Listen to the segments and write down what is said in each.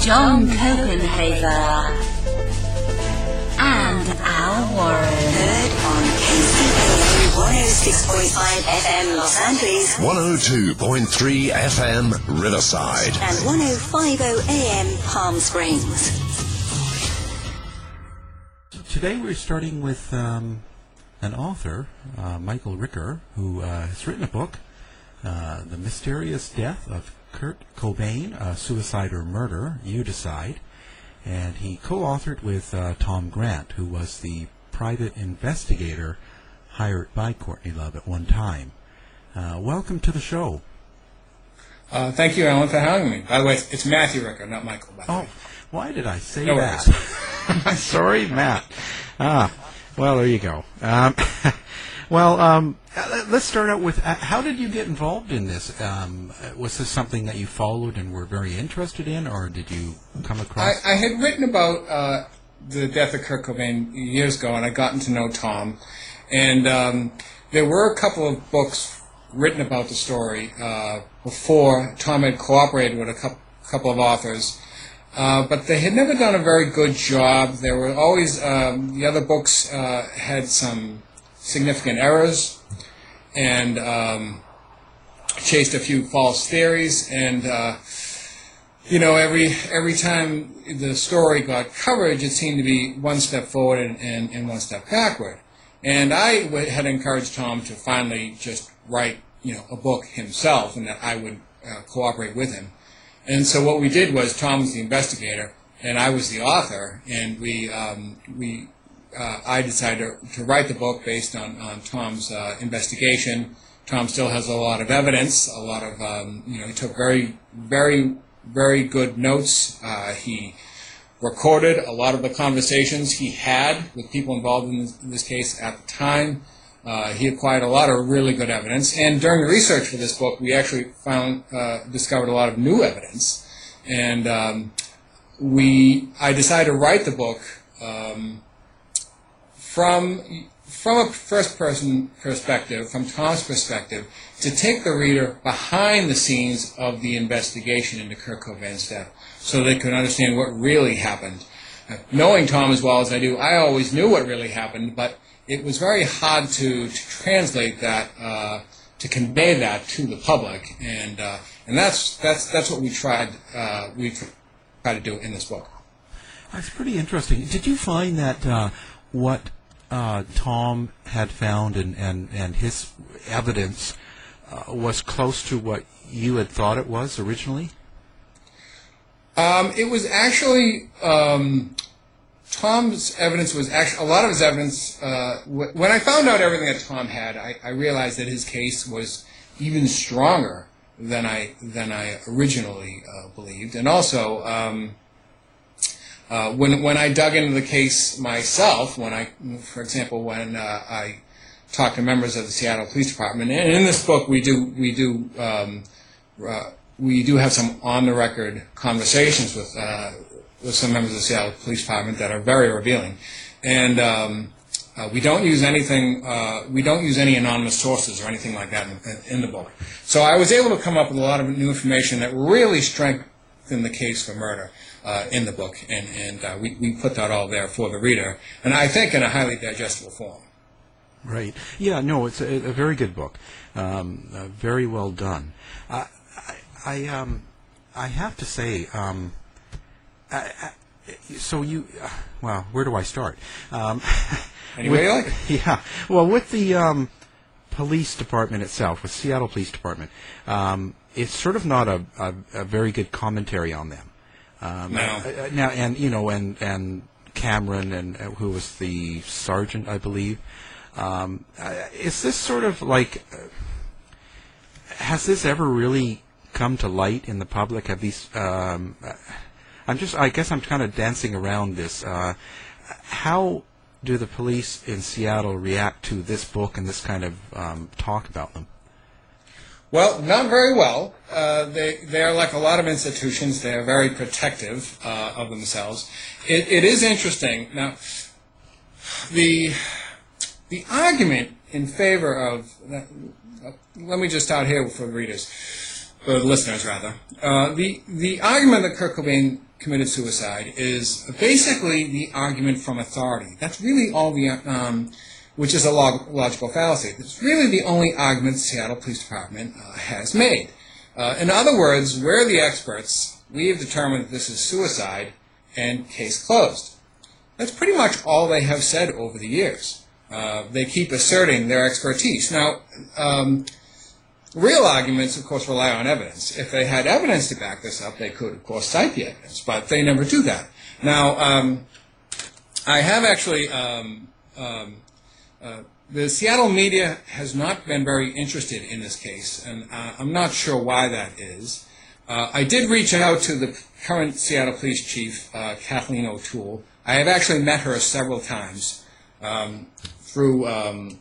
John Copenhaver, and Al Warren. Heard on KCAA 106.5 FM Los Angeles 102.3 FM Riverside. and 105.0 AM Palm Springs. Today we're starting with um, an author, uh, Michael Ricker, who uh, has written a book, uh, The Mysterious Death of Kurt Cobain, uh, Suicide or Murder, You Decide. And he co-authored with uh, Tom Grant, who was the private investigator hired by Courtney Love at one time. Uh, welcome to the show. Uh, thank you, Alan, for having me. By the way, it's, Matthew Ricker, not Michael. By Oh, way. why did I say No that? Sorry, Matt. Ah, well, there you go. Um, well, um, let's start out with uh, how did you get involved in this? Um, uh, was this something that you followed and were very interested in, or did you come I, across? I had written about uh, the death of Kurt Cobain years ago, and I'd gotten to know Tom. And um, there were a couple of books written about the story uh, before Tom had cooperated with a couple, couple of authors. Uh, but they had never done a very good job. There were always, um, the other books uh, had some significant errors and um, chased a few false theories. And uh, you know, every every time the story got coverage, it seemed to be one step forward and, and, and one step backward. And I w- had encouraged Tom to finally just write, you know, a book himself, and that I would uh, cooperate with him. And so what we did was Tom was the investigator, and I was the author, and we um, we uh, I decided to, to write the book based on on Tom's uh, investigation. Tom still has a lot of evidence, a lot of um, you know he took very very very good notes. Uh, he recorded a lot of the conversations he had with people involved in this, in this case at the time. Uh, he acquired a lot of really good evidence, and during the research for this book, we actually found uh, discovered a lot of new evidence, and um, we I decided to write the book um, from from a first person perspective, from Tom's perspective, to take the reader behind the scenes of the investigation into Kurt Cobain's death, so they could understand what really happened. Uh, knowing Tom as well as I do, I always knew what really happened, but it was very hard to, to translate that, uh, to convey that to the public, and uh, and that's that's that's what we tried uh, we tried to do in this book. That's pretty interesting. Did you find that uh, what uh, Tom had found and, and, and his evidence uh, was close to what you had thought it was originally? Um, it was actually um, Tom's evidence was actually a lot of his evidence. Uh, w- when I found out everything that Tom had, I, I realized that his case was even stronger than I than I originally uh, believed, and also. Um, uh, when when I dug into the case myself, when I, for example, when uh, I talked to members of the Seattle Police Department, and in this book we do we do um, uh, we do have some on-the-record conversations with uh, with some members of the Seattle Police Department that are very revealing, and um, uh, we don't use anything. Uh, we don't use any anonymous sources or anything like that in, in the book. So I was able to come up with a lot of new information that really strengthened the case for murder uh, in the book, and and uh, we we put that all there for the reader, and I think in a highly digestible form. Right. Yeah. No, it's a, a very good book. Um, uh, very well done. Uh, I, I um, I have to say, um, I, I, so you, uh, well, where do I start? Um, Anyway, with- like yeah. Well, with the um, police department itself, with Seattle Police Department, um, it's sort of not a, a, a very good commentary on them. Um, No. uh, uh, now, and you know, and and Cameron and uh, who was the sergeant, I believe. Um, uh, is this sort of like? Uh, has this ever really come to light in the public? Have these? Um, uh, I'm just. I guess I'm kind of dancing around this. Uh, how do the police in Seattle react to this book and this kind of um, talk about them? Well, not very well. Uh, they they are like a lot of institutions. They are very protective uh, of themselves. It, it is interesting now. The the argument in favor of uh, let me just start here for the readers, for the listeners rather. Uh, the the argument that Kurt Cobain committed suicide is basically the argument from authority. That's really all the um, which is a log- logical fallacy. It's really the only argument the Seattle Police Department uh, has made. Uh, in other words, we're the experts. We have determined that this is suicide, and case closed. That's pretty much all they have said over the years. Uh, they keep asserting their expertise. Now, um, real arguments, of course, rely on evidence. If they had evidence to back this up, they could, of course, cite the evidence, but they never do that. Now, um, I have actually um, um, uh, the Seattle media has not been very interested in this case, and uh, I'm not sure why that is. Uh, I did reach out to the current Seattle Police Chief, uh, Kathleen O'Toole. I have actually met her several times um, through. Um,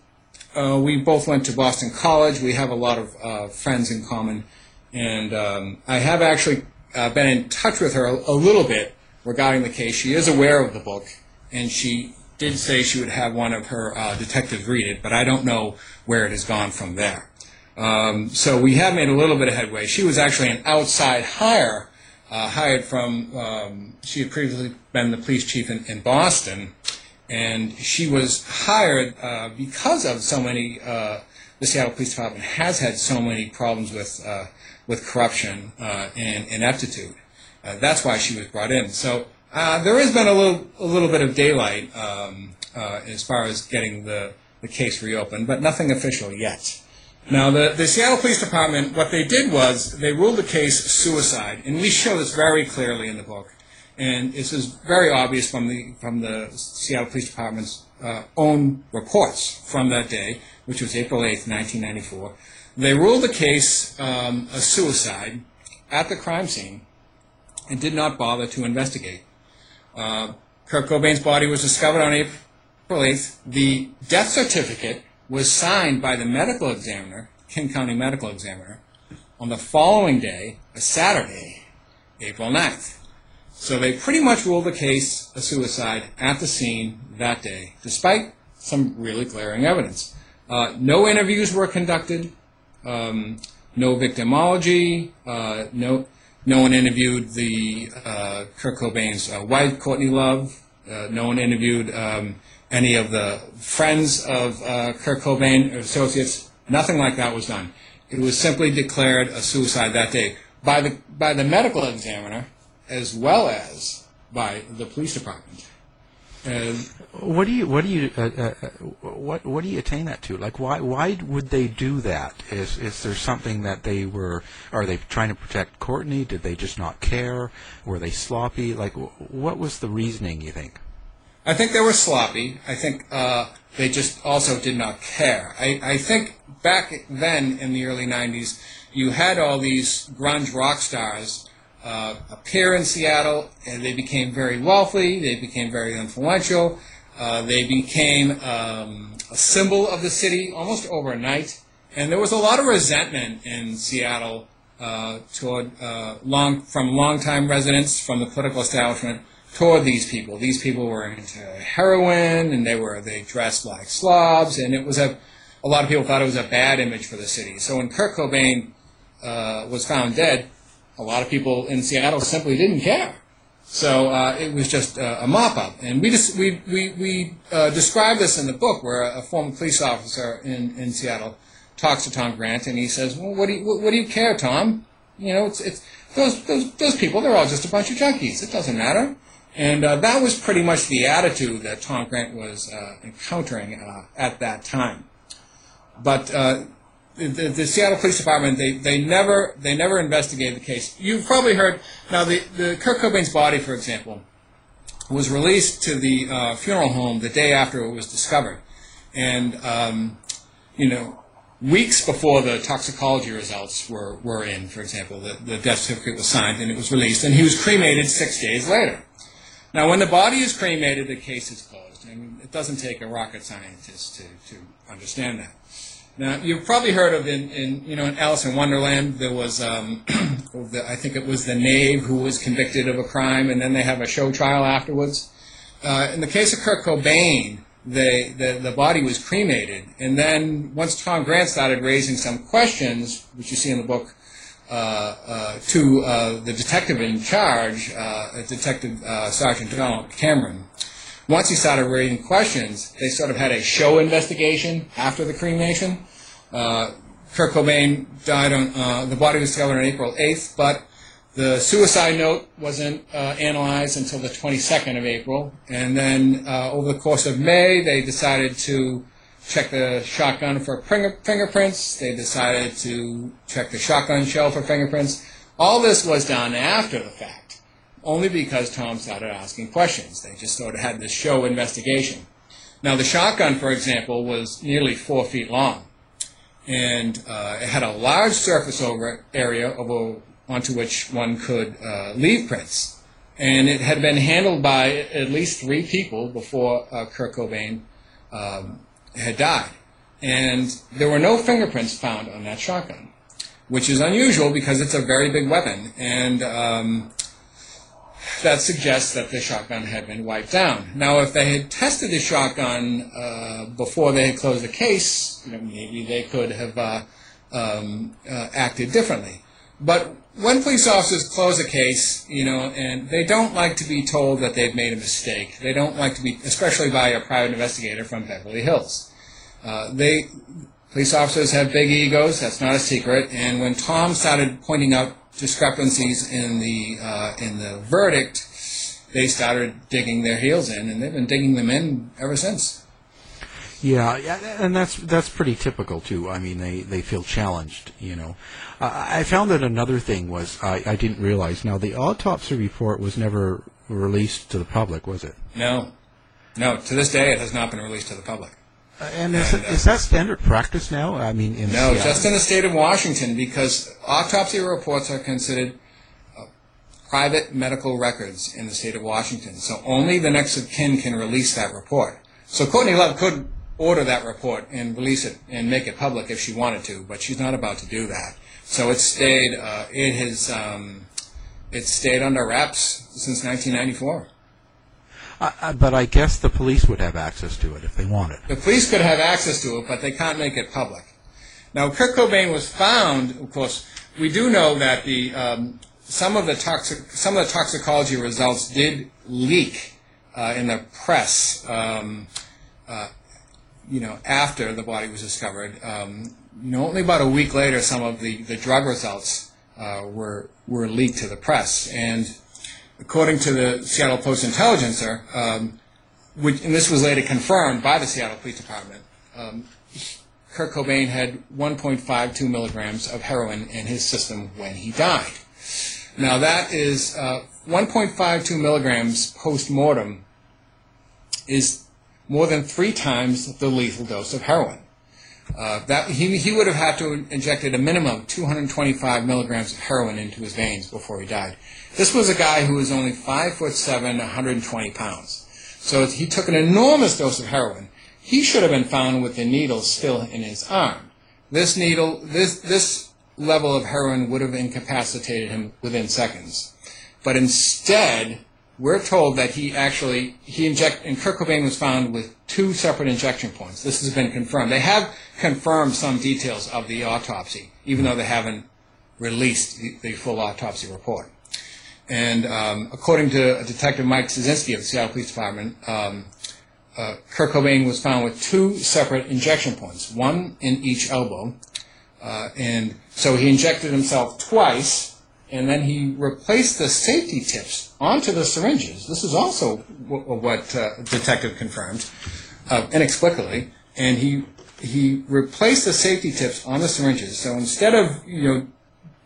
uh, we both went to Boston College. We have a lot of friends in common, and um, I have actually been in touch with her a, a little bit regarding the case. She is aware of the book, and she did say she would have one of her uh, detectives read it, but I don't know where it has gone from there. Um, so we have made a little bit of headway. She was actually an outside hire, uh, hired from, um, she had previously been the police chief in, in Boston, and she was hired uh, because of so many, uh, the Seattle Police Department has had so many problems with, uh, with corruption uh, and ineptitude. That's why she was brought in. So uh, there has been a little, a little bit of daylight um, uh, as far as getting the, the case reopened, but nothing official yet. Now, the, the Seattle Police Department, what they did was they ruled the case suicide, and we show this very clearly in the book. And this is very obvious from the from the Seattle Police Department's uh, own reports from that day, which was April 8th, 1994. They ruled the case um, a suicide at the crime scene and did not bother to investigate. Uh, Kurt Cobain's body was discovered on April 8th. The death certificate was signed by the medical examiner, King County Medical Examiner, on the following day, a Saturday, April 9th. So they pretty much ruled the case a suicide at the scene that day, despite some really glaring evidence. Uh, no interviews were conducted, um, no victimology, uh, no, no one interviewed the uh, Kurt Cobain's uh, wife, Courtney Love. Uh, no one interviewed um, any of the friends of uh, Kurt Cobain associates. Nothing like that was done. It was simply declared a suicide that day by the by the medical examiner as well as by the police department. And What do you what do you uh, uh, uh, what what do you attain that to? Like why why would they do that? Is is there something that they were are they trying to protect Courtney? Did they just not care? Were they sloppy? Like what was the reasoning? You think? I think they were sloppy. I think uh, they just also did not care. I, I think back then in the early 90s, you had all these grunge rock stars uh, appear in Seattle, and they became very wealthy, they became very influential, uh, they became um, a symbol of the city almost overnight, and there was a lot of resentment in Seattle uh, toward uh, long from longtime residents from the political establishment toward these people. These people were into heroin, and they were they dressed like slobs, and it was a a lot of people thought it was a bad image for the city. So when Kurt Cobain uh, was found dead, a lot of people in Seattle simply didn't care. So uh, it was just uh, a mop up, and we just we we, we uh, describe this in the book where a, a former police officer in, in Seattle talks to Tom Grant, and he says, "Well, what do you what, what do you care, Tom? You know, it's it's those those those people. They're all just a bunch of junkies. It doesn't matter." And uh, that was pretty much the attitude that Tom Grant was uh, encountering uh, at that time. But the, the Seattle Police Department, they, they never they never investigated the case. You've probably heard now the, the Kurt Cobain's body, for example, was released to the uh, funeral home the day after it was discovered, and um, you know weeks before the toxicology results were, were in, for example, the, the death certificate was signed and it was released, and he was cremated six days later. Now, when the body is cremated, the case is closed. and it doesn't take a rocket scientist to, to understand that. Now, you've probably heard of in, in you know in Alice in Wonderland there was um, the, I think it was the knave who was convicted of a crime, and then they have a show trial afterwards. Uh, in the case of Kurt Cobain, they, the the body was cremated, and then once Tom Grant started raising some questions, which you see in the book, uh, uh, to uh, the detective in charge, uh, Detective uh, Sergeant Donald Cameron. Once he started raising questions, they sort of had a show investigation after the cremation. Uh, Kurt Cobain died on, uh, the body was discovered on April 8th, but the suicide note wasn't uh, analyzed until the 22nd of April. And then uh, over the course of May, they decided to check the shotgun for finger- fingerprints. They decided to check the shotgun shell for fingerprints. All this was done after the fact, only because Tom started asking questions. They just sort of had this show investigation. Now, the shotgun, for example, was nearly four feet long and uh, it had a large surface over area onto which one could uh, leave prints. And it had been handled by at least three people before uh, Kurt Cobain um, had died. And there were no fingerprints found on that shotgun, which is unusual because it's a very big weapon. And um, that suggests that the shotgun had been wiped down. Now, if they had tested the shotgun uh, before they had closed the case, you know, maybe they could have uh, um, uh, acted differently. But when police officers close a case, you know, and they don't like to be told that they've made a mistake. They don't like to be, especially by a private investigator from Beverly Hills. Uh, they police officers have big egos. That's not a secret. And when Tom started pointing out discrepancies in the uh, in the verdict, they started digging their heels in, and they've been digging them in ever since. Yeah, yeah, and that's that's pretty typical too. I mean, they, they feel challenged, you know. Uh, I found that another thing was I, I didn't realize. Now, the autopsy report was never released to the public, was it? No, no. To this day, it has not been released to the public. Uh, and is, and, uh, is that standard practice now? I mean, in no, Seattle? just in the state of Washington, because autopsy reports are considered uh, private medical records in the state of Washington. So only the next of kin can release that report. So Courtney Love could order that report and release it and make it public if she wanted to, but she's not about to do that. So it stayed. Uh, it has. Um, it stayed under wraps since 1994. But I guess the police would have access to it if they wanted. The police could have access to it, but they can't make it public. Now, Kurt Cobain was found. Of course, we do know that the um, some of the toxic some of the toxicology results did leak uh, in the press. Um, uh, you know, after the body was discovered, um, you know, only about a week later, some of the, the drug results uh, were were leaked to the press, and according to the Seattle Post Intelligencer, um, which, and this was later confirmed by the Seattle Police Department, um, Kurt Cobain had 1.52 milligrams of heroin in his system when he died. Now that is uh, 1.52 milligrams post mortem is more than three times the lethal dose of heroin. Uh, that he, he would have had to have injected a minimum of 225 milligrams of heroin into his veins before he died. This was a guy who was only five foot seven, 120 pounds. So he took an enormous dose of heroin. He should have been found with the needle still in his arm. This needle, this this level of heroin would have incapacitated him within seconds. But instead, we're told that he actually he inject and Kurt Cobain was found with two separate injection points. This has been confirmed. They have confirmed some details of the autopsy, even though they haven't released the, the full autopsy report. And um, according to Detective Mike Ciesynski of the Seattle Police Department, um, uh, Kurt Cobain was found with two separate injection points, one in each elbow. Uh, and so he injected himself twice, and then he replaced the safety tips onto the syringes. This is also w- what uh, detective confirmed uh, inexplicably, and he he replaced the safety tips on the syringes. So instead of you know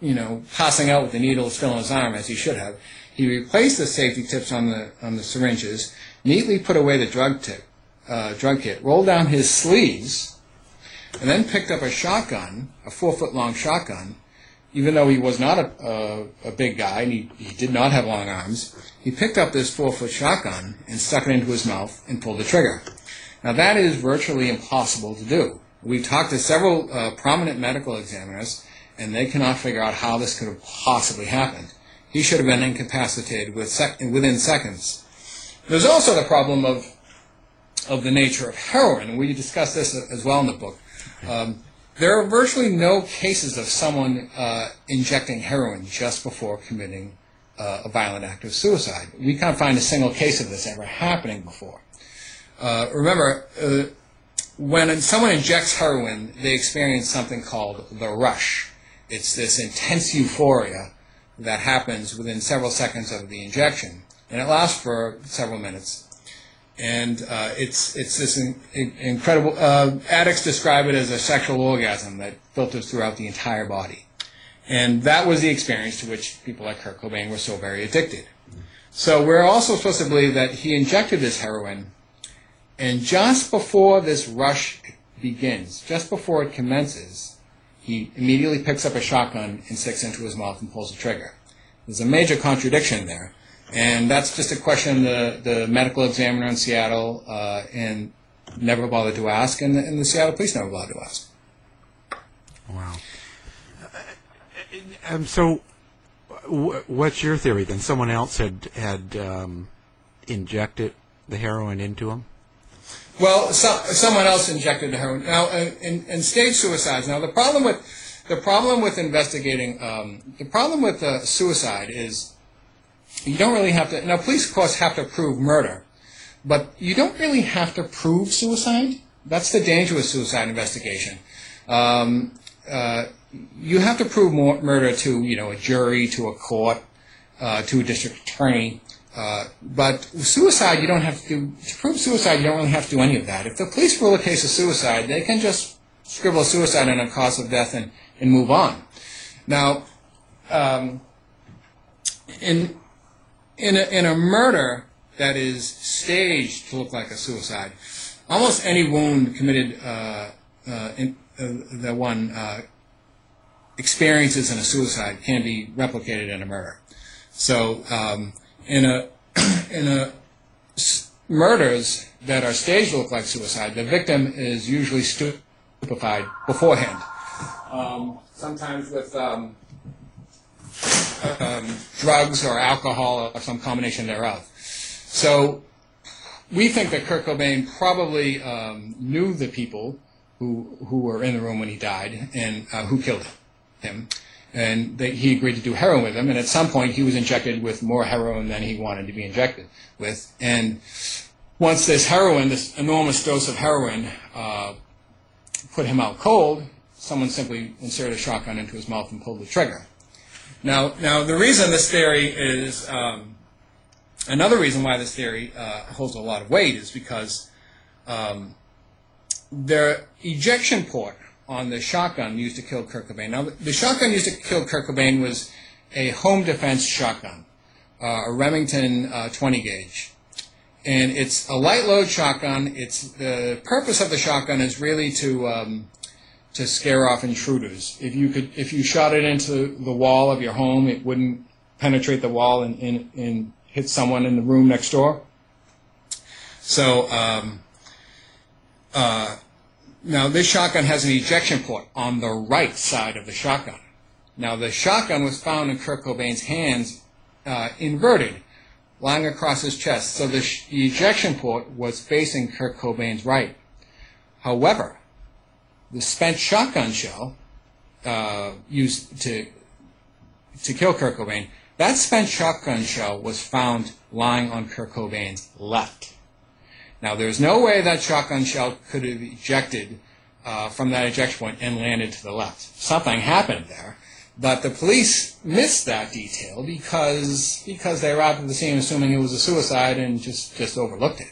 you know passing out with the needle still in his arm as he should have, he replaced the safety tips on the on the syringes, neatly put away the drug tip, uh, drug kit, rolled down his sleeves, and then picked up a shotgun, a four foot long shotgun, even though he was not a, a, a big guy and he, he did not have long arms, he picked up this four foot shotgun and stuck it into his mouth and pulled the trigger. Now that is virtually impossible to do. We've talked to several uh, prominent medical examiners and they cannot figure out how this could have possibly happened. He should have been incapacitated with sec- within seconds. There's also the problem of of the nature of heroin, we discuss this as well in the book. Um, there are virtually no cases of someone uh, injecting heroin just before committing uh, a violent act of suicide. We can't find a single case of this ever happening before. Uh, remember, uh, when someone injects heroin, they experience something called the rush. It's this intense euphoria that happens within several seconds of the injection, and it lasts for several minutes and uh, it's it's this in, in, incredible. Uh, addicts describe it as a sexual orgasm that filters throughout the entire body, and that was the experience to which people like Kurt Cobain were so very addicted. So we're also supposed to believe that he injected this heroin, and just before this rush begins, just before it commences, he immediately picks up a shotgun and sticks it into his mouth and pulls the trigger. There's a major contradiction there. And that's just a question the, the medical examiner in Seattle uh, and never bothered to ask, and the, and the Seattle police never bothered to ask. Wow. Um, so, w- what's your theory then? Someone else had had um, injected the heroin into him. Well, so, someone else injected the heroin. Now, uh, in, in stage suicides. Now, the problem with the problem with investigating um, the problem with uh, suicide is you don't really have to. Now, police, of course, have to prove murder, but you don't really have to prove suicide. That's the danger with suicide investigation. Um, uh, you have to prove more, murder to you know a jury, to a court, uh, to a district attorney. Uh, but suicide, you don't have to to prove suicide. You don't really have to do any of that. If the police rule a case of suicide, they can just scribble suicide and a cause of death and, and move on. Now, um, in in a, in a murder that is staged to look like a suicide, almost any wound committed uh, uh, in, uh, that one uh, experiences in a suicide can be replicated in a murder. So um, in a in a murders that are staged to look like suicide, the victim is usually stupefied beforehand. Um, sometimes with um, um, drugs or alcohol or some combination thereof. So we think that Kurt Cobain probably um, knew the people who who were in the room when he died and uh, who killed him, and that he agreed to do heroin with them. And at some point, he was injected with more heroin than he wanted to be injected with. And once this heroin, this enormous dose of heroin, uh, put him out cold, someone simply inserted a shotgun into his mouth and pulled the trigger. Now, now the reason this theory is um, another reason why this theory uh, holds a lot of weight is because um, the ejection port on the shotgun used to kill Kurt Cobain. Now, the shotgun used to kill Kurt Cobain was a home defense shotgun, uh, a Remington uh, 20 gauge. And it's a light load shotgun. It's the purpose of the shotgun is really to um, to scare off intruders. If you could, if you shot it into the wall of your home, it wouldn't penetrate the wall and, and, and hit someone in the room next door. So um, uh, now this shotgun has an ejection port on the right side of the shotgun. Now, the shotgun was found in Kurt Cobain's hands uh, inverted, lying across his chest, so the, sh- the ejection port was facing Kurt Cobain's right. However, the spent shotgun shell uh, used to to kill Kurt Cobain, that spent shotgun shell was found lying on Kurt Cobain's left. Now, there's no way that shotgun shell could have ejected uh, from that ejection point and landed to the left. Something happened there, but the police missed that detail because because they arrived at the scene assuming it was a suicide and just just overlooked it.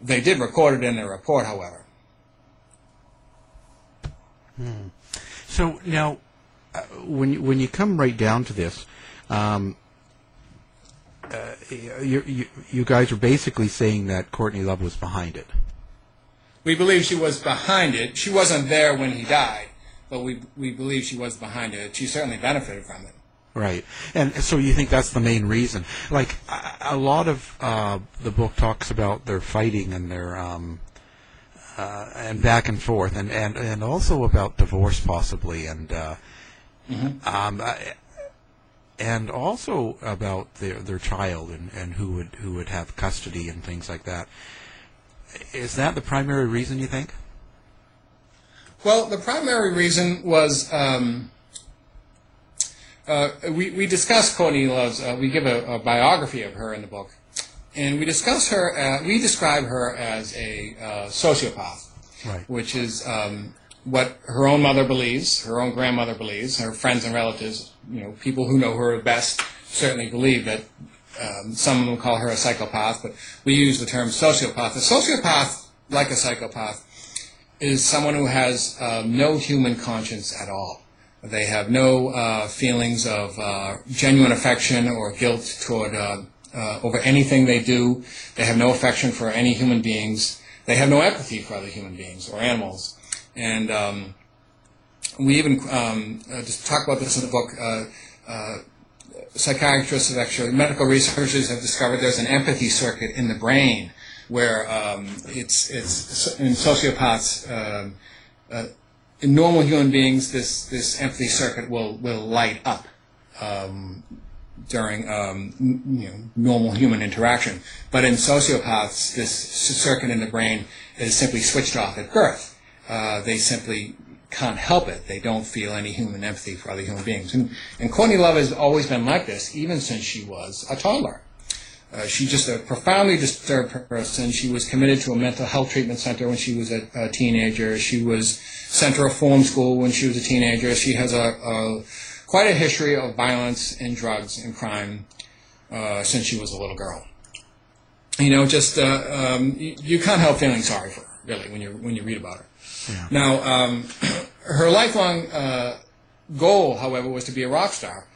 They did record it in their report, however. So now, uh, when you, when you come right down to this, um, uh, you, you you guys are basically saying that Courtney Love was behind it. We believe she was behind it. She wasn't there when he died, but we we believe she was behind it. She certainly benefited from it. Right, and so you think that's the main reason? Like a, a lot of uh, the book talks about their fighting and their um, uh, and back and forth, and, and, and also about divorce possibly, and uh, um, uh, and also about their their child and, and who would who would have custody and things like that. Is that the primary reason you think? Well, the primary reason was um, uh, we, we discuss Courtney Love's, uh, we give a, a biography of her in the book, and we discuss her, uh, we describe her as a uh, sociopath, Right. which is um, what her own mother believes, her own grandmother believes, her friends and relatives, you know, people who know her best certainly believe that um, some them call her a psychopath, but we use the term sociopath. A sociopath, like a psychopath, is someone who has um, no human conscience at all. They have no uh, feelings of uh, genuine affection or guilt toward uh, over anything they do. They have no affection for any human beings. They have no empathy for other human beings or animals. And um, we even um, uh, just talk about this in the book. Uh, uh, psychiatrists have actually, medical researchers have discovered there's an empathy circuit in the brain where um, it's it's in sociopaths. Um, uh, in normal human beings, this this empathy circuit will will light up um, during um, you know normal human interaction. But in sociopaths, this circuit in the brain is simply switched off at birth. Uh, they simply can't help it. They don't feel any human empathy for other human beings. And, and Courtney Love has always been like this, even since she was a toddler. Uh, she's just a profoundly disturbed person. She was committed to a mental health treatment center when she was a, a teenager. She was sent to a reform school when she was a teenager. She has a, a quite a history of violence and drugs and crime uh, since she was a little girl. You know, just uh, um, you, you can't help feeling sorry for her, really, when you when you read about her. Now, um, her lifelong uh, goal, however, was to be a rock star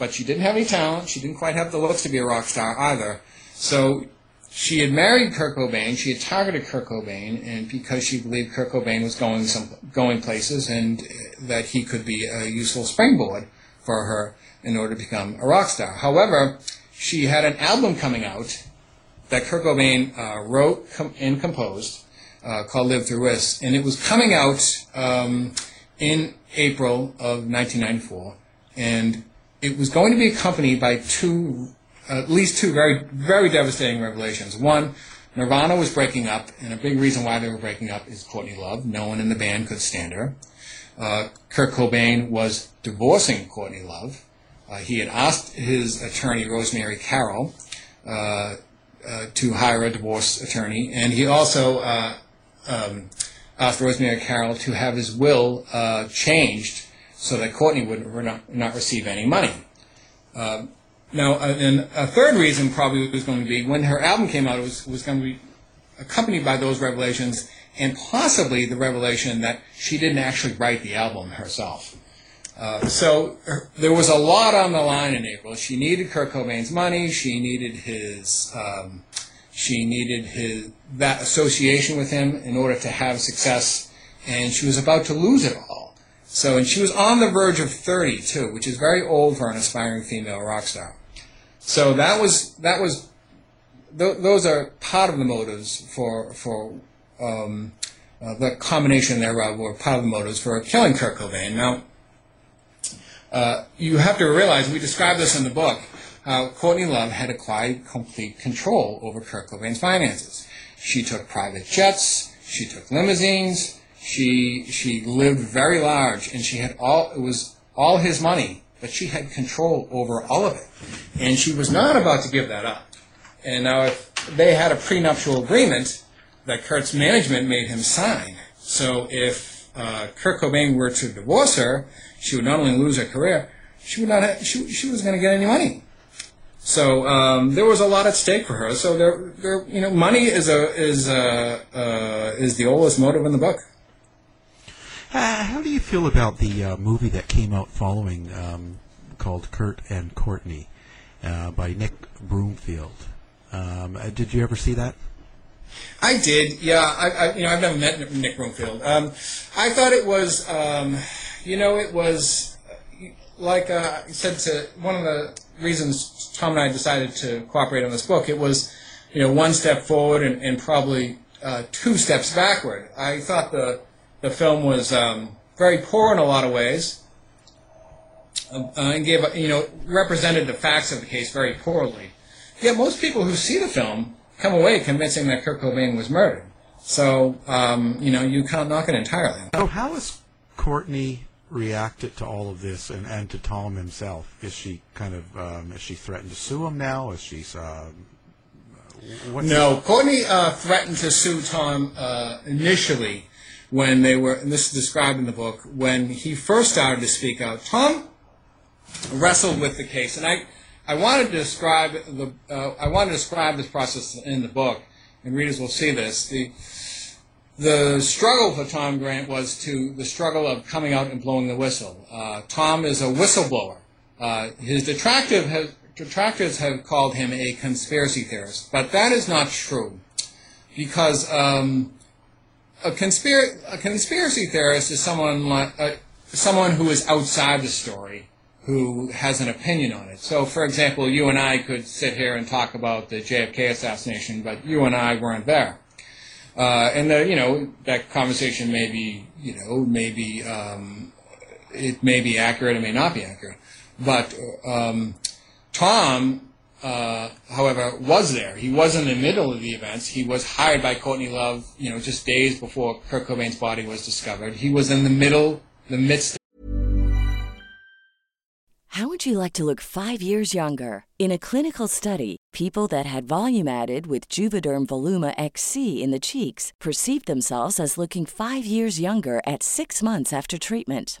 but she didn't have any talent. She didn't quite have the looks to be a rock star either. So she had married Kurt Cobain. She had targeted Kurt Cobain, and because she believed Kurt Cobain was going some going places and that he could be a useful springboard for her in order to become a rock star. However, she had an album coming out that Kurt Cobain uh, wrote com- and composed uh, called "Live Through This," and it was coming out um, in April of 1994, and it was going to be accompanied by two, at least two very, very devastating revelations. One, Nirvana was breaking up, and a big reason why they were breaking up is Courtney Love. No one in the band could stand her. Uh, Kurt Cobain was divorcing Courtney Love. Uh, he had asked his attorney, Rosemary Carroll, uh, uh, to hire a divorce attorney, and he also uh, um, asked Rosemary Carroll to have his will uh, changed so that Courtney would not, not receive any money. Now, uh, and a third reason probably was going to be when her album came out, it was, was going to be accompanied by those revelations and possibly the revelation that she didn't actually write the album herself. Uh, so er, there was a lot on the line in April. She needed Kurt Cobain's money. She needed his. Um, she needed his that association with him in order to have success, and she was about to lose it all. So, and she was on the verge of 30 too, which is very old for an aspiring female rock star. So that was that was th- those are part of the motives for for um, uh, the combination thereof were part of the motives for killing Kurt Cobain. Now, uh, you have to realize, we describe this in the book, how Courtney Love had acquired complete control over Kurt Cobain's finances. She took private jets, she took limousines, she she lived very large, and she had all it was all his money, but she had control over all of it, and she was not about to give that up. And now, if they had a prenuptial agreement that Kurt's management made him sign, so if uh, Kurt Cobain were to divorce her, she would not only lose her career, she would not have, she, she was going to get any money. So um, there was a lot at stake for her. So there, there you know, money is a is a, uh, is the oldest motive in the book. Uh, how do you feel about the uh, movie that came out following um, called Kurt and Courtney uh, by Nick Broomfield? Um, uh, did you ever see that? I did, yeah. I, I you know I've never met Nick Broomfield. Um, I thought it was, um, you know, it was like uh, I said to one of the reasons Tom and I decided to cooperate on this book. It was, you know, one step forward and, and probably uh, two steps backward. I thought the the film was um, very poor in a lot of ways, uh, and gave you know represented the facts of the case very poorly. Yet most people who see the film come away convincing that Kurt Cobain was murdered. So um, you know you can't knock it entirely. So how has Courtney reacted to all of this and, and to Tom himself? Is she kind of um, is she threatened to sue him now? Is she uh, what's no? Courtney uh, threatened to sue Tom uh, initially when they were. And this is described in the book when he first started to speak out. Tom wrestled with the case, and I I wanted to describe the uh, I wanted to describe this process in the book, and readers will see this. The the struggle for Tom Grant was to the struggle of coming out and blowing the whistle. Uh, Tom is a whistleblower. Uh, his has, detractors have called him a conspiracy theorist, but that is not true, because um, a, conspir- a conspiracy theorist is someone like, uh, someone who is outside the story who has an opinion on it. So, for example, you and I could sit here and talk about the JFK assassination, but you and I weren't there. Uh, and the, you know that conversation may be you know maybe um, it may be accurate, it may not be accurate. But um, Tom, uh, however, was there. He was in the middle of the events. He was hired by Courtney Love, you know, just days before Kurt Cobain's body was discovered. He was in the middle, the midst. How would you like to look five years younger? In a clinical study, people that had volume added with Juvederm Voluma XC in the cheeks perceived themselves as looking five years younger at six months after treatment.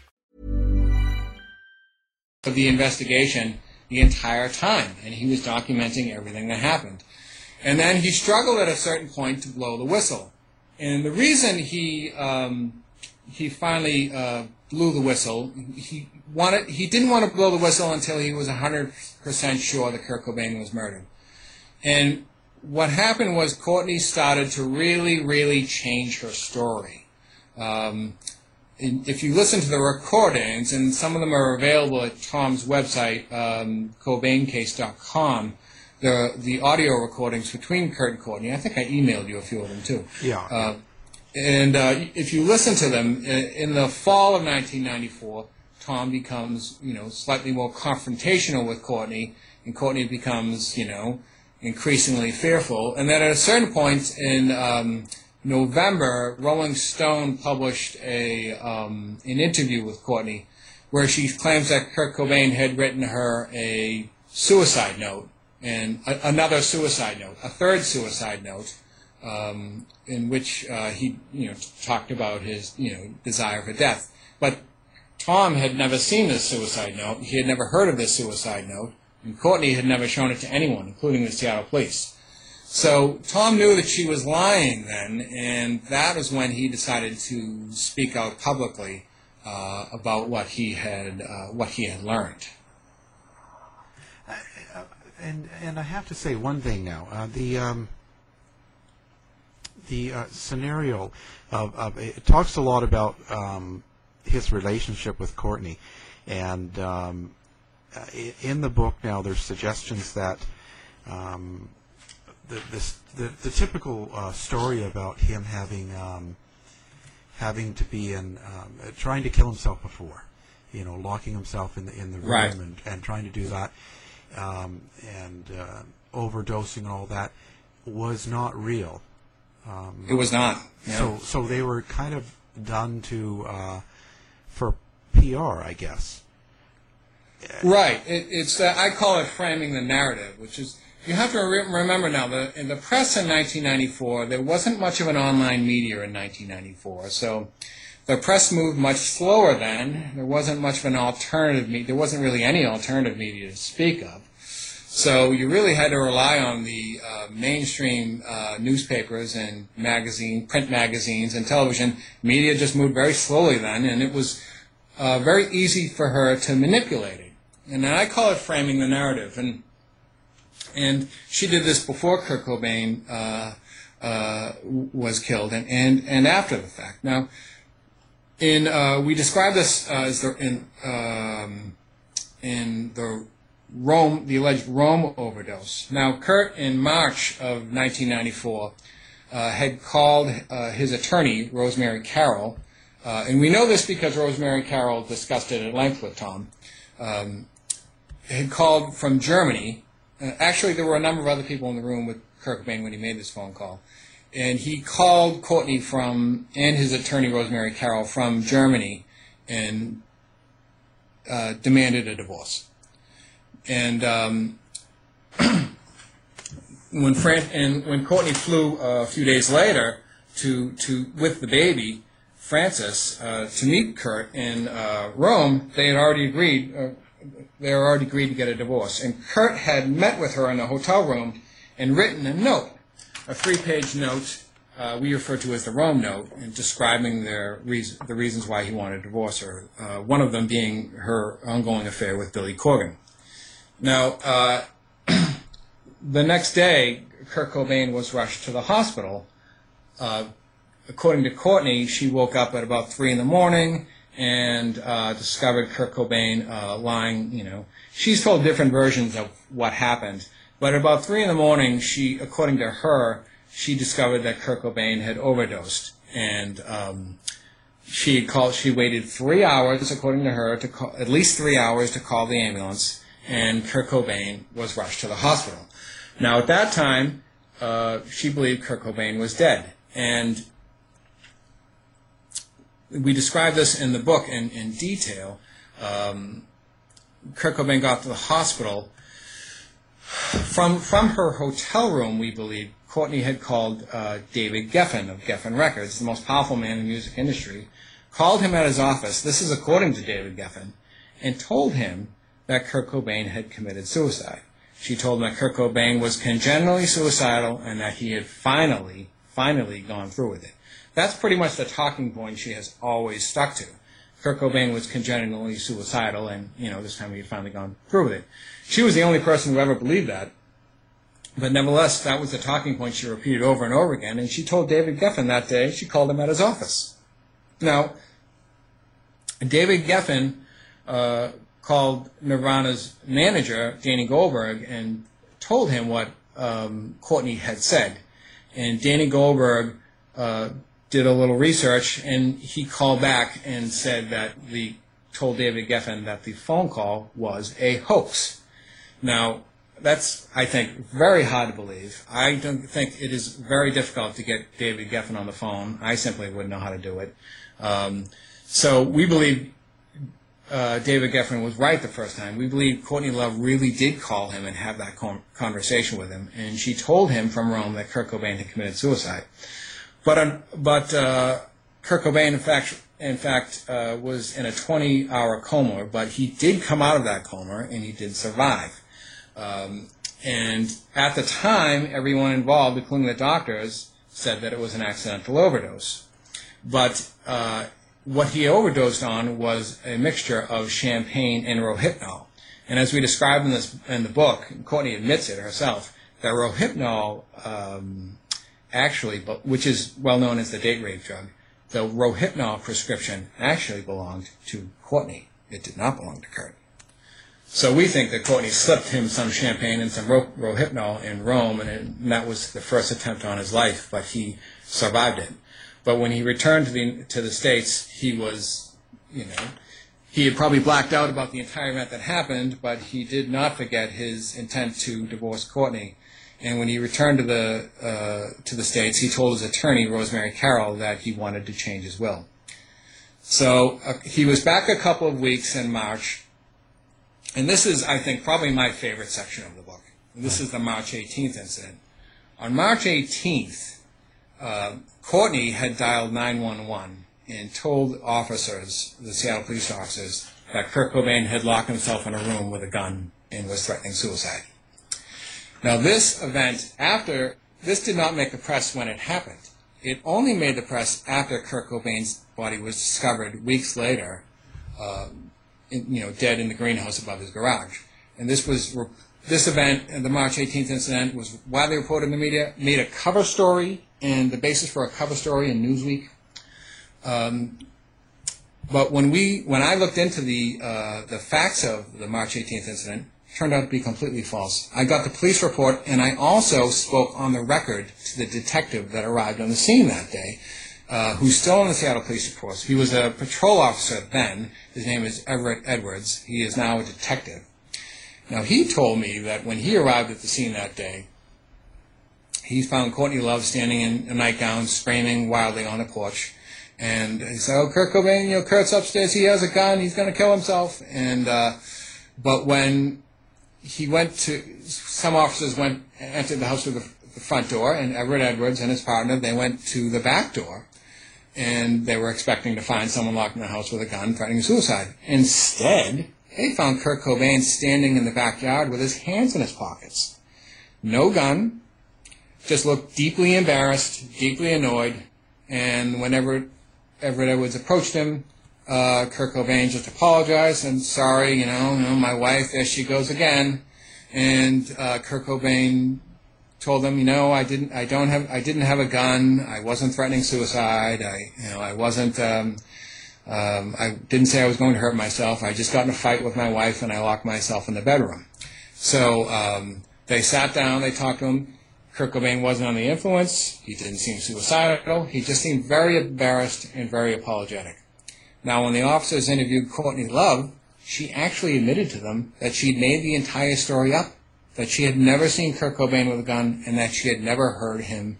Of the investigation the entire time, and he was documenting everything that happened. And then he struggled at a certain point to blow the whistle. And the reason he um, he finally uh, blew the whistle, he wanted he didn't want to blow the whistle until he was hundred percent sure that Kurt Cobain was murdered. And what happened was Courtney started to really, really change her story. Um, if you listen to the recordings, and some of them are available at Tom's website, um, CobainCase.com, the the audio recordings between Kurt and Courtney. I think I emailed you a few of them too. Yeah. Uh, and uh, if you listen to them in the fall of 1994, Tom becomes you know slightly more confrontational with Courtney, and Courtney becomes you know increasingly fearful. And then at a certain point in um, November, Rolling Stone published a um, an interview with Courtney where she claims that Kurt Cobain had written her a suicide note and a, another suicide note, a third suicide note, um, in which uh, he you know talked about his you know desire for death. But Tom had never seen this suicide note. He had never heard of this suicide note, and Courtney had never shown it to anyone, including the Seattle police. So Tom knew that she was lying then, and that was when he decided to speak out publicly uh, about what he had uh, what he had learned. and and I have to say one thing now. Uh, the um, the uh, scenario of, of it talks a lot about um, his relationship with Courtney, and um, uh, in the book now there's suggestions that um, the, this, the the typical uh, story about him having um, having to be in um, trying to kill himself before, you know, locking himself in the in the room Right. and, and trying to do that um, and uh, overdosing and all that was not real. Um, It was not, yeah. So, so they were kind of done to uh, for PR, I guess. Right. It, it's uh, I call it framing the narrative, which is you have to re- remember now that in the press in 1994 there wasn't much of an online media in 1994, so the press moved much slower then. There wasn't much of an alternative media. There wasn't really any alternative media to speak of. So you really had to rely on the uh, mainstream uh, newspapers and magazine, print magazines and television. Media just moved very slowly then, and it was uh, very easy for her to manipulate it. And I call it framing the narrative. And and she did this before Kurt Cobain uh, uh, was killed, and, and and after the fact. Now, in uh, we describe this uh, as the in um, in the Rome, the alleged Rome overdose. Now, Kurt, in March of 1994, uh, had called uh, his attorney, Rosemary Carroll, and we know this because Rosemary Carroll discussed it at length with Tom, um, had called from Germany. Uh, actually, there were a number of other people in the room with Kurt Cobain when he made this phone call. And he called Courtney from, and his attorney, Rosemary Carroll, from Germany and uh, demanded a divorce. And um, when Fran- and when Courtney flew uh, a few days later to to with the baby, Frances, uh, to meet Kurt in uh, Rome, they had already agreed. They had already agreed to get a divorce, and Kurt had met with her in a hotel room and written a note, a three-page note. Uh, we refer to as the Rome note, describing their reason, the reasons why he wanted to divorce her. Uh, one of them being her ongoing affair with Billy Corgan. Now, uh, the next day, Kurt Cobain was rushed to the hospital. Uh, according to Courtney, she woke up at about three in the morning and uh, discovered Kurt Cobain uh, lying. You know, she's told different versions of what happened, but about three in the morning, she, according to her, she discovered that Kurt Cobain had overdosed, and um, she called. She waited three hours, according to her, to call, at least three hours to call the ambulance, and Kurt Cobain was rushed to the hospital. Now, at that time, uh, she believed Kurt Cobain was dead, and we describe this in the book in, in detail. Um, Kurt Cobain got to the hospital. From, from her hotel room, we believe, Courtney had called uh, David Geffen of Geffen Records, the most powerful man in the music industry, called him at his office, this is according to David Geffen, and told him that Kurt Cobain had committed suicide. She told him that Kurt Cobain was congenitally suicidal and that he had finally, finally gone through with it. That's pretty much the talking point she has always stuck to. Kurt Cobain was congenitally suicidal, and you know this time he had finally gone through with it. She was the only person who ever believed that, but nevertheless, that was the talking point she repeated over and over again. And she told David Geffen that day. She called him at his office. Now, David Geffen uh, called Nirvana's manager, Danny Goldberg, and told him what um, Courtney had said. And Danny Goldberg uh, did a little research, and he called back and said that the told David Geffen that the phone call was a hoax. Now, that's, I think, very hard to believe. I don't think it is very difficult to get David Geffen on the phone. I simply wouldn't know how to do it. Um, so we believe uh, David Geffen was right the first time. We believe Courtney Love really did call him and have that con- conversation with him, and she told him from Rome that Kurt Cobain had committed suicide. But um, but uh, Kurt Cobain, in fact, in fact, uh, was in a 20-hour coma, but he did come out of that coma and he did survive. Um, and at the time, everyone involved, including the doctors, said that it was an accidental overdose. But uh, what he overdosed on was a mixture of champagne and Rohypnol. And as we describe in this in the book, Courtney admits it herself, that Rohypnol um, actually, which is well known as the date rape drug, the Rohypnol prescription actually belonged to Courtney. It did not belong to Kurt. So we think that Courtney slipped him some champagne and some ro- Rohypnol in Rome, and, and, that was the first attempt on his life, but he survived it. But when he returned to the to the states, he was, you know, he had probably blacked out about the entire event that happened, but he did not forget his intent to divorce Courtney. And when he returned to the uh, to the states, he told his attorney Rosemary Carroll that he wanted to change his will. So uh, he was back a couple of weeks in March, and this is, I think, probably my favorite section of the book. This is the March 18th incident. On March 18th, uh, Courtney had dialed 911 and told officers, the Seattle police officers, that Kurt Cobain had locked himself in a room with a gun and was threatening suicide. Now, this event, after, this did not make the press when it happened. It only made the press after Kurt Cobain's body was discovered weeks later, uh, in, you know, dead in the greenhouse above his garage. And this was this event, the March 18th incident, was widely reported in the media, made a cover story and the basis for a cover story in Newsweek. Um, but when we, when I looked into the uh, the facts of the March 18th incident, turned out to be completely false. I got the police report, and I also spoke on the record to the detective that arrived on the scene that day, uh, who's still in the Seattle Police Force. He was a patrol officer then. His name is Everett Edwards. He is now a detective. Now, he told me that when he arrived at the scene that day, he found Courtney Love standing in a nightgown, screaming wildly on the porch. And he said, "Oh, Kurt Cobain, you know, Kurt's upstairs. He has a gun. He's going to kill himself." And uh, but when he went to, some officers went entered the house through the, the front door, and Everett Edwards and his partner they went to the back door, and they were expecting to find someone locked in the house with a gun threatening suicide. Instead, they found Kurt Cobain standing in the backyard with his hands in his pockets. No gun, just looked deeply embarrassed, deeply annoyed, and whenever Everett Edwards approached him, uh, Kurt Cobain just apologized and sorry, you know, you know, my wife, there she goes again. And uh, Kurt Cobain told them, you know, I didn't, I don't have, I didn't have a gun. I wasn't threatening suicide. I, you know, I wasn't. Um, um, I didn't say I was going to hurt myself. I just got in a fight with my wife and I locked myself in the bedroom. So um, they sat down. They talked to him. Kurt Cobain wasn't on the influence. He didn't seem suicidal. He just seemed very embarrassed and very apologetic. Now, when the officers interviewed Courtney Love, she actually admitted to them that she'd made the entire story up, that she had never seen Kurt Cobain with a gun, and that she had never heard him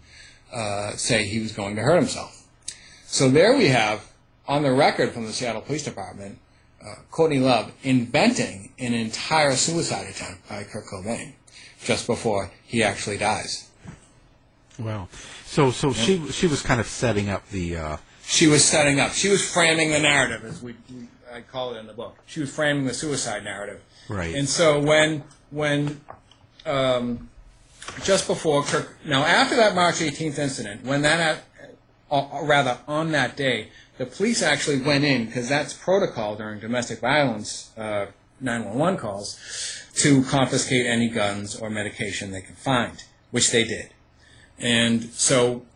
uh, say he was going to hurt himself. So there we have on the record from the Seattle Police Department, uh, Courtney Love inventing an entire suicide attempt by Kurt Cobain just before he actually dies. Well, so so she she was kind of setting up the. Uh, She was setting up. She was framing the narrative, as we, we I call it in the book. She was framing the suicide narrative. Right. And so when when um, just before Kirk, now after that March 18th incident, when that, uh, or rather on that day, the police actually went in because that's protocol during domestic violence uh, 911 calls to confiscate any guns or medication they could find, which they did. And so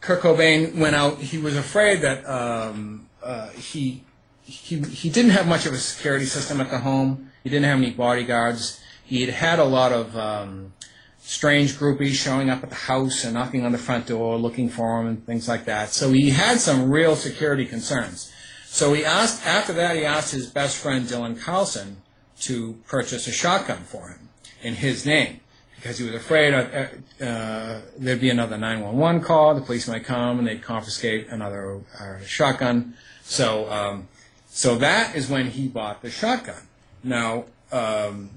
Kurt Cobain went out. He was afraid that um, uh, he, he he didn't have much of a security system at the home. He didn't have any bodyguards. He had had a lot of um, strange groupies showing up at the house and knocking on the front door, looking for him and things like that. So he had some real security concerns. So he asked. After that, he asked his best friend Dylan Carlson to purchase a shotgun for him in his name because he was afraid uh, there'd be another 911 call, the police might come and they'd confiscate another uh, shotgun. So, um, so that is when he bought the shotgun. Now, um,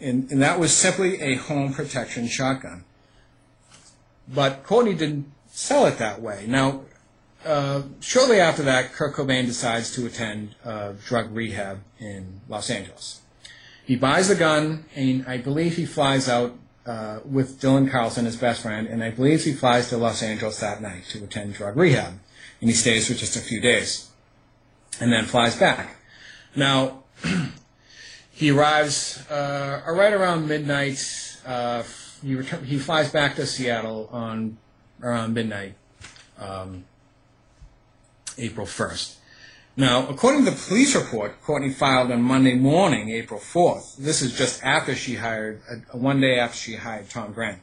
and, and that was simply a home protection shotgun. But Courtney didn't sell it that way. Now, uh, shortly after that, Kurt Cobain decides to attend uh, drug rehab in Los Angeles. He buys the gun, and I believe he flies out uh, with Dylan Carlson, his best friend, and I believe he flies to Los Angeles that night to attend drug rehab. And he stays for just a few days, and then flies back. Now, he arrives uh, right around midnight. Uh, he, return, he flies back to Seattle on around midnight, um, April 1st. Now, according to the police report Courtney filed on Monday morning, April 4th, this is just after she hired, uh, one day after she hired Tom Grant.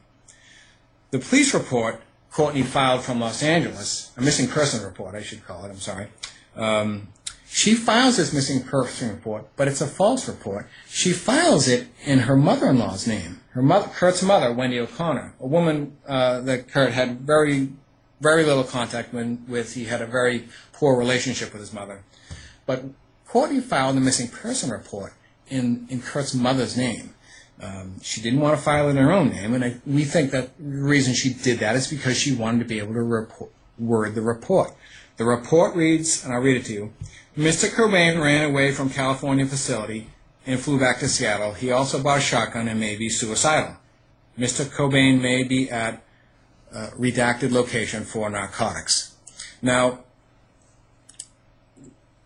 The police report Courtney filed from Los Angeles, a missing person report, I should call it, I'm sorry. Um, she files this missing person report, but it's a false report. She files it in her mother-in-law's name. Her mother, Kurt's mother, Wendy O'Connor, a woman uh, that Kurt had very, very little contact with. He had a very poor relationship with his mother. But Courtney filed the missing person report in, in Kurt's mother's name. Um, she didn't want to file it in her own name, and I, we think that the reason she did that is because she wanted to be able to report, word the report. The report reads, and I'll read it to you. Mr. Cobain ran away from California facility and flew back to Seattle. He also bought a shotgun and may be suicidal. Mr. Cobain may be at a redacted location for narcotics. Now,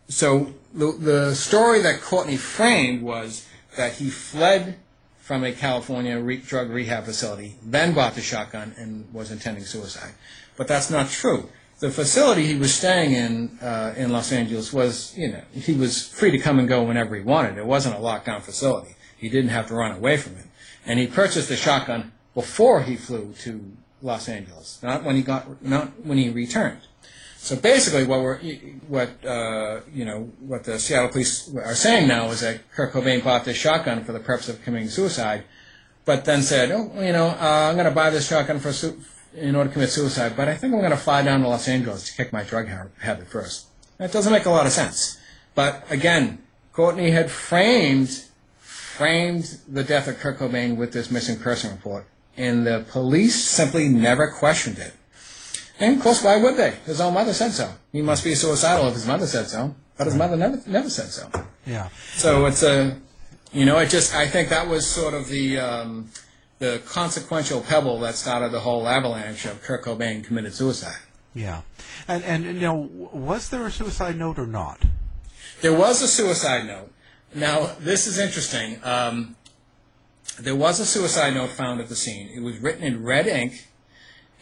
so the, the story that Courtney framed was that he fled from a California re- drug rehab facility, then bought the shotgun and was intending suicide. But that's not true. The facility he was staying in uh, in Los Angeles was, you know, he was free to come and go whenever he wanted. It wasn't a lockdown facility. He didn't have to run away from it. And he purchased the shotgun before he flew to Los Angeles, not when he got, not when he returned. So basically, what we're, what uh, you know, what the Seattle police are saying now is that Kurt Cobain bought this shotgun for the purpose of committing suicide, but then said, oh, you know, uh, I'm going to buy this shotgun for su- in order to commit suicide, but I think I'm going to fly down to Los Angeles to kick my drug ha- habit first. That doesn't make a lot of sense. But again, Courtney had framed framed the death of Kurt Cobain with this missing person report, and the police simply never questioned it. And of course, why would they? His own mother said so. He must be suicidal if his mother said so. But his mother never never said so. Yeah. So it's a, you know, it just I think that was sort of the um, the consequential pebble that started the whole avalanche of Kurt Cobain committed suicide. Yeah. And and you know, was there a suicide note or not? There was a suicide note. Now this is interesting. Um, there was a suicide note found at the scene. It was written in red ink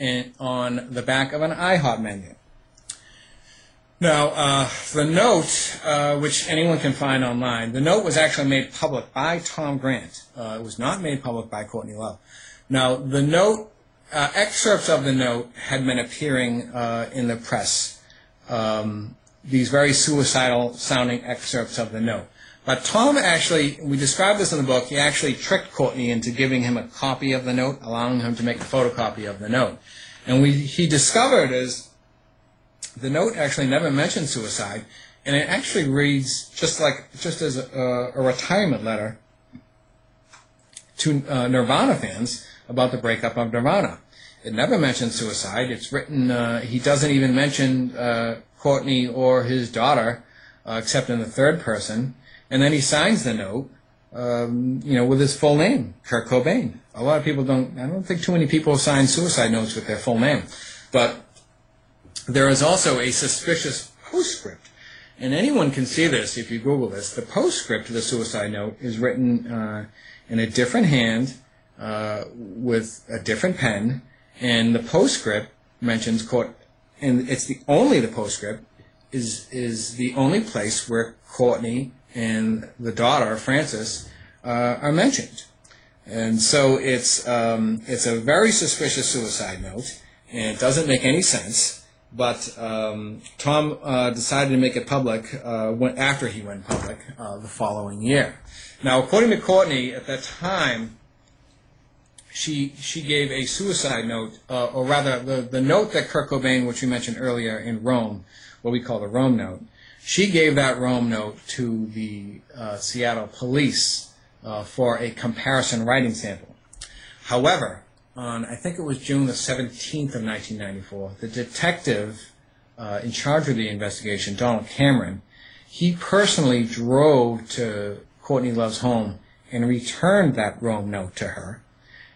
in, on the back of an IHOP menu. Now, uh, the note, uh, which anyone can find online, the note was actually made public by Tom Grant. Uh, it was not made public by Courtney Love. Now, the note, uh, excerpts of the note had been appearing uh, in the press. Um, these very suicidal sounding excerpts of the note. Tom actually, we described this in the book, he actually tricked Courtney into giving him a copy of the note, allowing him to make a photocopy of the note. And we, he discovered is the note actually never mentions suicide, and it actually reads just like just as a, a retirement letter to uh, Nirvana fans about the breakup of Nirvana. It never mentions suicide. It's written. Uh, he doesn't even mention uh, Courtney or his daughter, uh, except in the third person. And then he signs the note, um, you know, with his full name, Kurt Cobain. A lot of people don't. I don't think too many people sign suicide notes with their full name, but there is also a suspicious postscript. And anyone can see this if you Google this. The postscript to the suicide note is written uh, in a different hand uh, with a different pen, and the postscript mentions quote, and it's the only the postscript is is the only place where Courtney and the daughter Frances uh, are mentioned, and so it's um, it's a very suspicious suicide note, and it doesn't make any sense. But um, Tom uh, decided to make it public uh, after he went public uh, the following year. Now, according to Courtney, at that time, she she gave a suicide note, uh, or rather, the, the note that Kurt Cobain, which we mentioned earlier in Rome, what we call the Rome note, she gave that Rome note to the uh, Seattle police uh, for a comparison writing sample. However, on I think it was June the 17th of 1994, the detective uh, in charge of the investigation, Donald Cameron, he personally drove to Courtney Love's home and returned that Rome note to her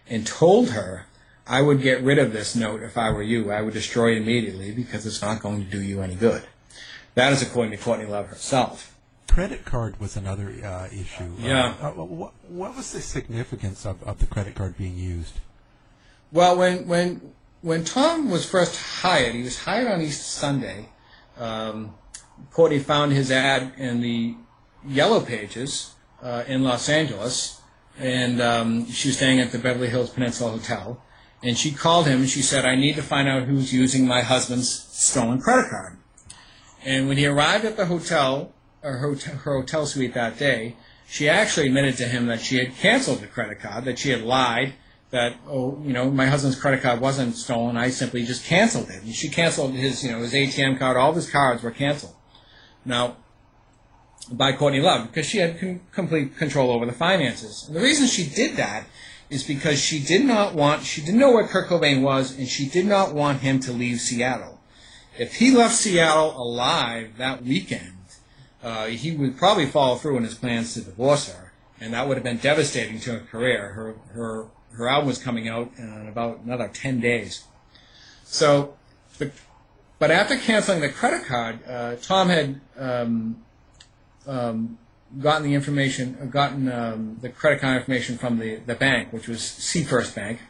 and told her, I would get rid of this note if I were you. I would destroy it immediately because it's not going to do you any good. That is according to Courtney Love herself. Credit card was another uh, issue. Yeah. Uh, what, what was the significance of, of the credit card being used? Well, when when when Tom was first hired, he was hired on Easter Sunday. Um, Courtney found his ad in the Yellow Pages uh, in Los Angeles, and um, she was staying at the Beverly Hills Peninsula Hotel. And she called him and she said, "I need to find out who's using my husband's stolen credit card." And when he arrived at the hotel, her, her hotel suite that day, she actually admitted to him that she had canceled the credit card, that she had lied, that oh, you know, my husband's credit card wasn't stolen. I simply just canceled it. And she canceled his, you know, his ATM card. All of his cards were canceled. Now, by Courtney Love, because she had con- complete control over the finances. And the reason she did that is because she did not want, she didn't know where Kurt Cobain was, and she did not want him to leave Seattle. If he left Seattle alive that weekend, uh, he would probably follow through in his plans to divorce her, and that would have been devastating to her career. Her her her album was coming out in about another ten days. So, the, but after canceling the credit card, uh, Tom had um, um, gotten the information, uh, gotten um, the credit card information from the, the bank, which was Seafirst Bank,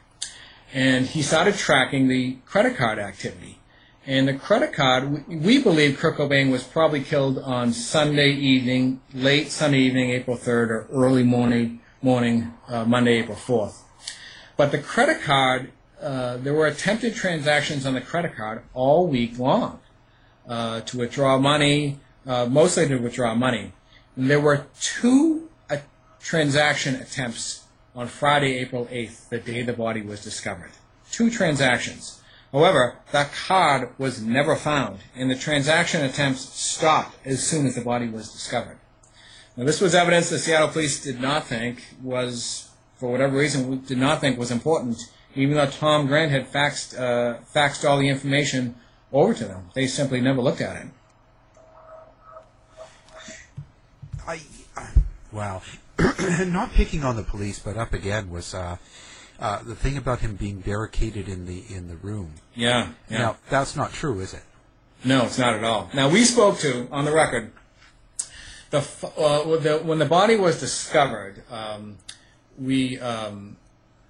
and he started tracking the credit card activity. And the credit card, we, believe Kurt Cobain was probably killed on Sunday evening, late Sunday evening, April 3rd, or early morning, morning uh, Monday, April 4th. But the credit card, uh, there were attempted transactions on the credit card all week long uh, to withdraw money, uh, mostly to withdraw money. And there were two uh, transaction attempts on Friday, April 8th, the day the body was discovered. Two transactions. However, that card was never found, and the transaction attempts stopped as soon as the body was discovered. Now, this was evidence the Seattle police did not think was, for whatever reason, did not think was important, even though Tom Grant had faxed, uh, faxed all the information over to them. They simply never looked at it. I, wow. Not picking on the police, but up again was uh, uh, the thing about him being barricaded in the in the room. Yeah, yeah. Now that's not true, is it? No, it's not at all. Now we spoke to on the record the, uh, the when the body was discovered. Um, we um,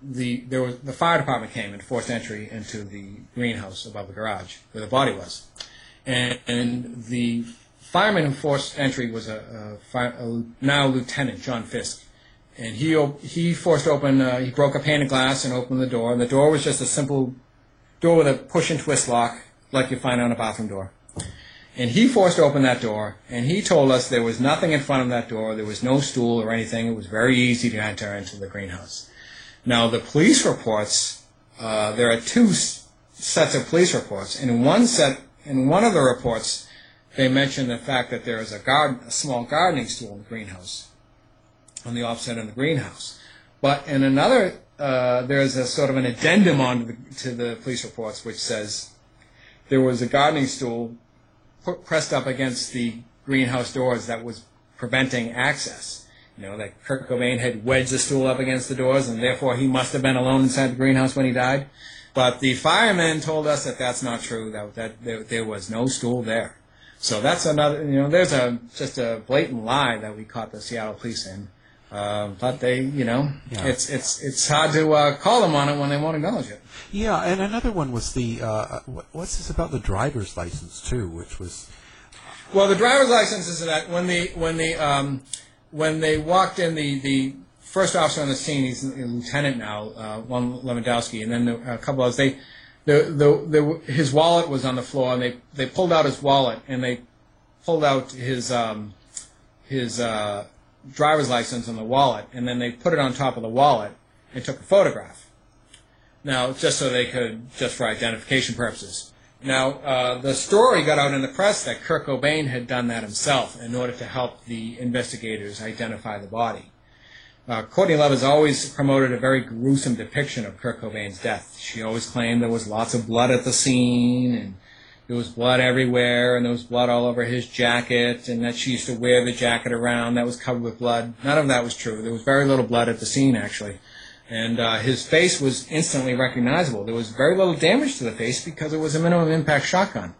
the there was the fire department came and forced entry into the greenhouse above the garage where the body was, and, and the fireman who forced entry was a, a, fire, a now lieutenant John Fisk, and he he forced open uh, he broke a pane of glass and opened the door, and the door was just a simple door with a push and twist lock like you find on a bathroom door. And he forced open that door, and he told us there was nothing in front of that door. There was no stool or anything. It was very easy to enter into the greenhouse. Now, the police reports, uh, there are two s- sets of police reports. In one set, in one of the reports, they mentioned the fact that there is a, garden, a small gardening stool in the greenhouse, on the offset of the greenhouse. But in another, uh, there's a sort of an addendum on the, to the police reports which says there was a gardening stool put, pressed up against the greenhouse doors that was preventing access. You know, that Kurt Cobain had wedged the stool up against the doors, and therefore he must have been alone inside the greenhouse when he died. But the firemen told us that that's not true. That that there, there was no stool there. So that's another. You know, there's a just a blatant lie that we caught the Seattle police in. Uh, but they, you know, Yeah. it's it's it's hard to uh, call them on it when they won't acknowledge it. Yeah, and another one was the uh, what- what's this about the driver's license too, which was Well, the driver's license is that when the when the um, when they walked in, the the first officer on the scene, he's a lieutenant now, uh, one Lewandowski, and then the, a couple others. They the, the the his wallet was on the floor, and they they pulled out his wallet and they pulled out his um, his uh, driver's license in the wallet, and then they put it on top of the wallet and took a photograph. Now, just so they could, just for identification purposes. Now, uh, the story got out in the press that Kurt Cobain had done that himself in order to help the investigators identify the body. Uh, Courtney Love has always promoted a very gruesome depiction of Kurt Cobain's death. She always claimed there was lots of blood at the scene, and there was blood everywhere, and there was blood all over his jacket, and that she used to wear the jacket around that was covered with blood. None of that was true. There was very little blood at the scene, actually. And uh, his face was instantly recognizable. There was very little damage to the face because it was a minimum impact shotgun.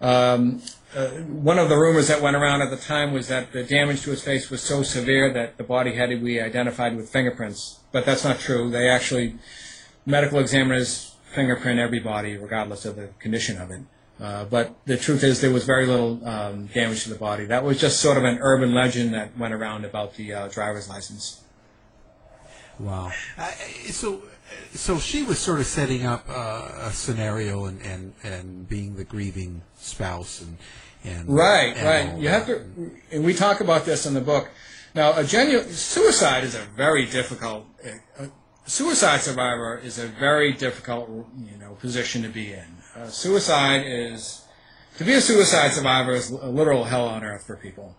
Um, uh, one of the rumors that went around at the time was that the damage to his face was so severe that the body had to be identified with fingerprints. But that's not true. They actually, medical examiners fingerprint every body regardless of the condition of it. Uh, but the truth is there was very little um, damage to the body. That was just sort of an urban legend that went around about the uh, driver's license. wow. Uh, so so she was sort of setting up uh, a scenario and, and, and being the grieving spouse and and Right, and right. You that. have to, and we talk about this in the book. Now, a genuine suicide is a very difficult. A suicide survivor is a very difficult, you know, position to be in. Uh, suicide is to be a suicide survivor is a literal hell on earth for people.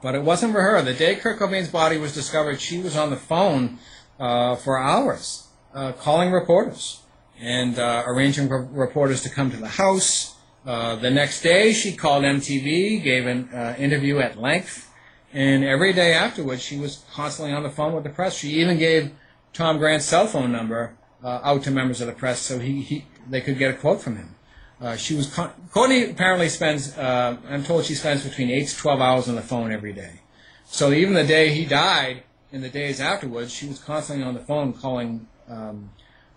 But it wasn't for her. The day Kurt Cobain's body was discovered, she was on the phone uh, for hours, uh, calling reporters and uh, arranging for reporters to come to the house. Uh, the next day, she called MTV, gave an interview at length, and every day afterwards, she was constantly on the phone with the press. She even gave Tom Grant's cell phone number uh, out to members of the press so he, he they could get a quote from him. Uh, she was Courtney apparently spends. Uh, I'm told she spends between eight to twelve hours on the phone every day. So even the day he died, and the days afterwards, she was constantly on the phone calling um,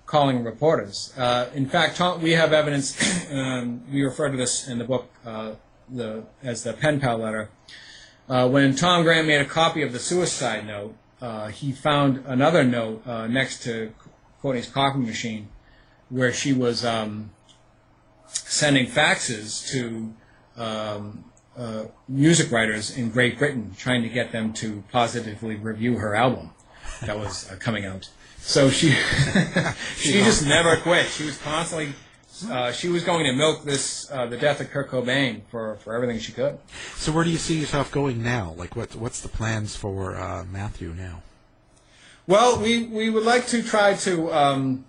calling reporters. Uh, in fact, Tom, we have evidence. um, we refer to this in the book uh, the, as the pen pal letter. Uh, when Tom Grant made a copy of the suicide note, uh, he found another note next to Courtney's coffee machine, where she was um, sending faxes to um, uh, music writers in Great Britain, trying to get them to positively review her album that was uh, coming out. So she she just never quit. She was constantly uh, she was going to milk this uh, the death of Kurt Cobain for, for everything she could. So where do you see yourself going now? Like what what's the plans for uh, Matthew now? Well, we, we would like to try to um,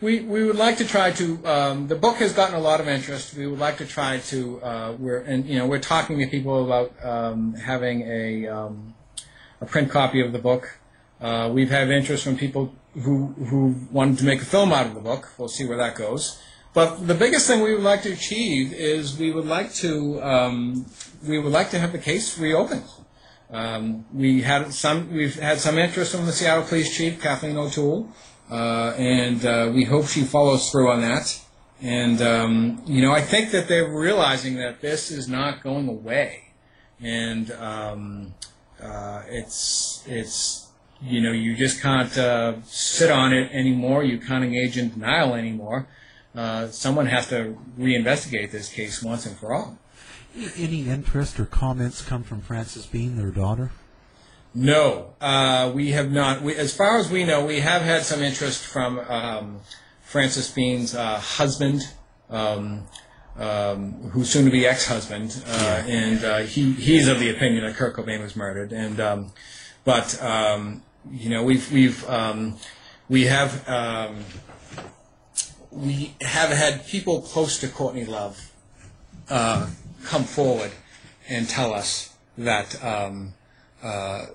we we would like to try to um, the book has gotten a lot of interest. We would like to try to uh, we're and you know we're talking to people about um, having a um, a print copy of the book. Uh, we've had interest from people who who wanted to make a film out of the book. We'll see where that goes. But the biggest thing we would like to achieve is we would like to um, we would like to have the case reopened. Um, we had some we've had some interest from the Seattle Police Chief Kathleen O'Toole, uh, and uh, we hope she follows through on that. And um, you know, I think that they're realizing that this is not going away, and um, uh, it's it's you know you just can't uh, sit on it anymore. You can't engage in denial anymore. Uh, someone has to reinvestigate this case once and for all. Any interest or comments come from Frances Bean, their daughter? No, uh, we have not. We, as far as we know, we have had some interest from um, Frances Bean's uh, husband, um, um, who's soon to be ex-husband, uh, and uh, he he's of the opinion that Kurt Cobain was murdered. And um, but um, you know we've we've um, we have um, we have had people close to Courtney Love uh, come forward and tell us that um, uh,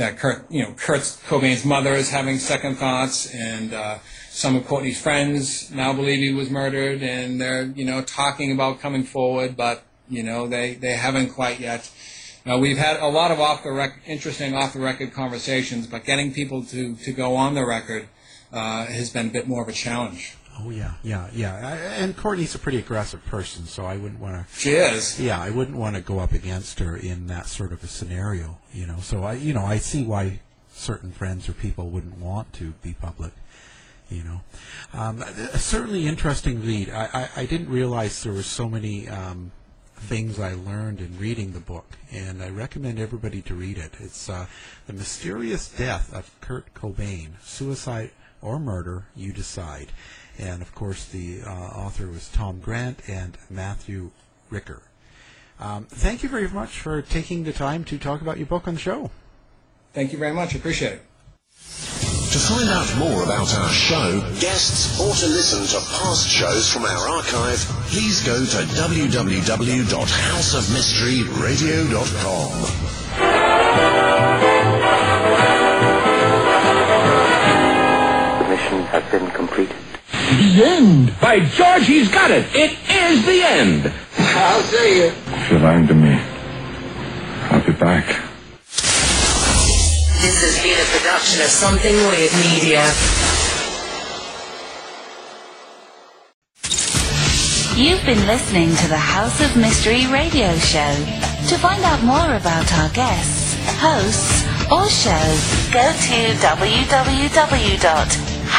that Kurt, you know, Kurt Cobain's mother is having second thoughts, and uh, some of Courtney's friends now believe he was murdered, and they're you know talking about coming forward, but you know they they haven't quite yet. Uh, we've had a lot of off the rec- interesting off the record conversations, but getting people to to go on the record uh, has been a bit more of a challenge. Oh yeah, yeah, yeah. And Courtney's a pretty aggressive person, so I wouldn't want to. She is. Yeah, I wouldn't want to go up against her in that sort of a scenario. You know, so I, you know, I see why certain friends or people wouldn't want to be public. You know, um, certainly interesting read. I, I, I didn't realize there were so many um, things I learned in reading the book, and I recommend everybody to read it. It's uh, the mysterious death of Kurt Cobain, suicide or murder, you decide. And of course, the uh, author was Tom Grant and Matthew Ricker. Um, thank you very much for taking the time to talk about your book on the show. Thank you very much. Appreciate it. To find out more about our show, guests, or to listen to past shows from our archive, please go to www.houseofmysteryradio.com. mission has been completed. The end! By George, he's got it! It is the end! How dare you? If you're lying to me, I'll be back. This has been a production of Something Weird Media. You've been listening to the House of Mystery radio show. To find out more about our guests, hosts, or shows, go to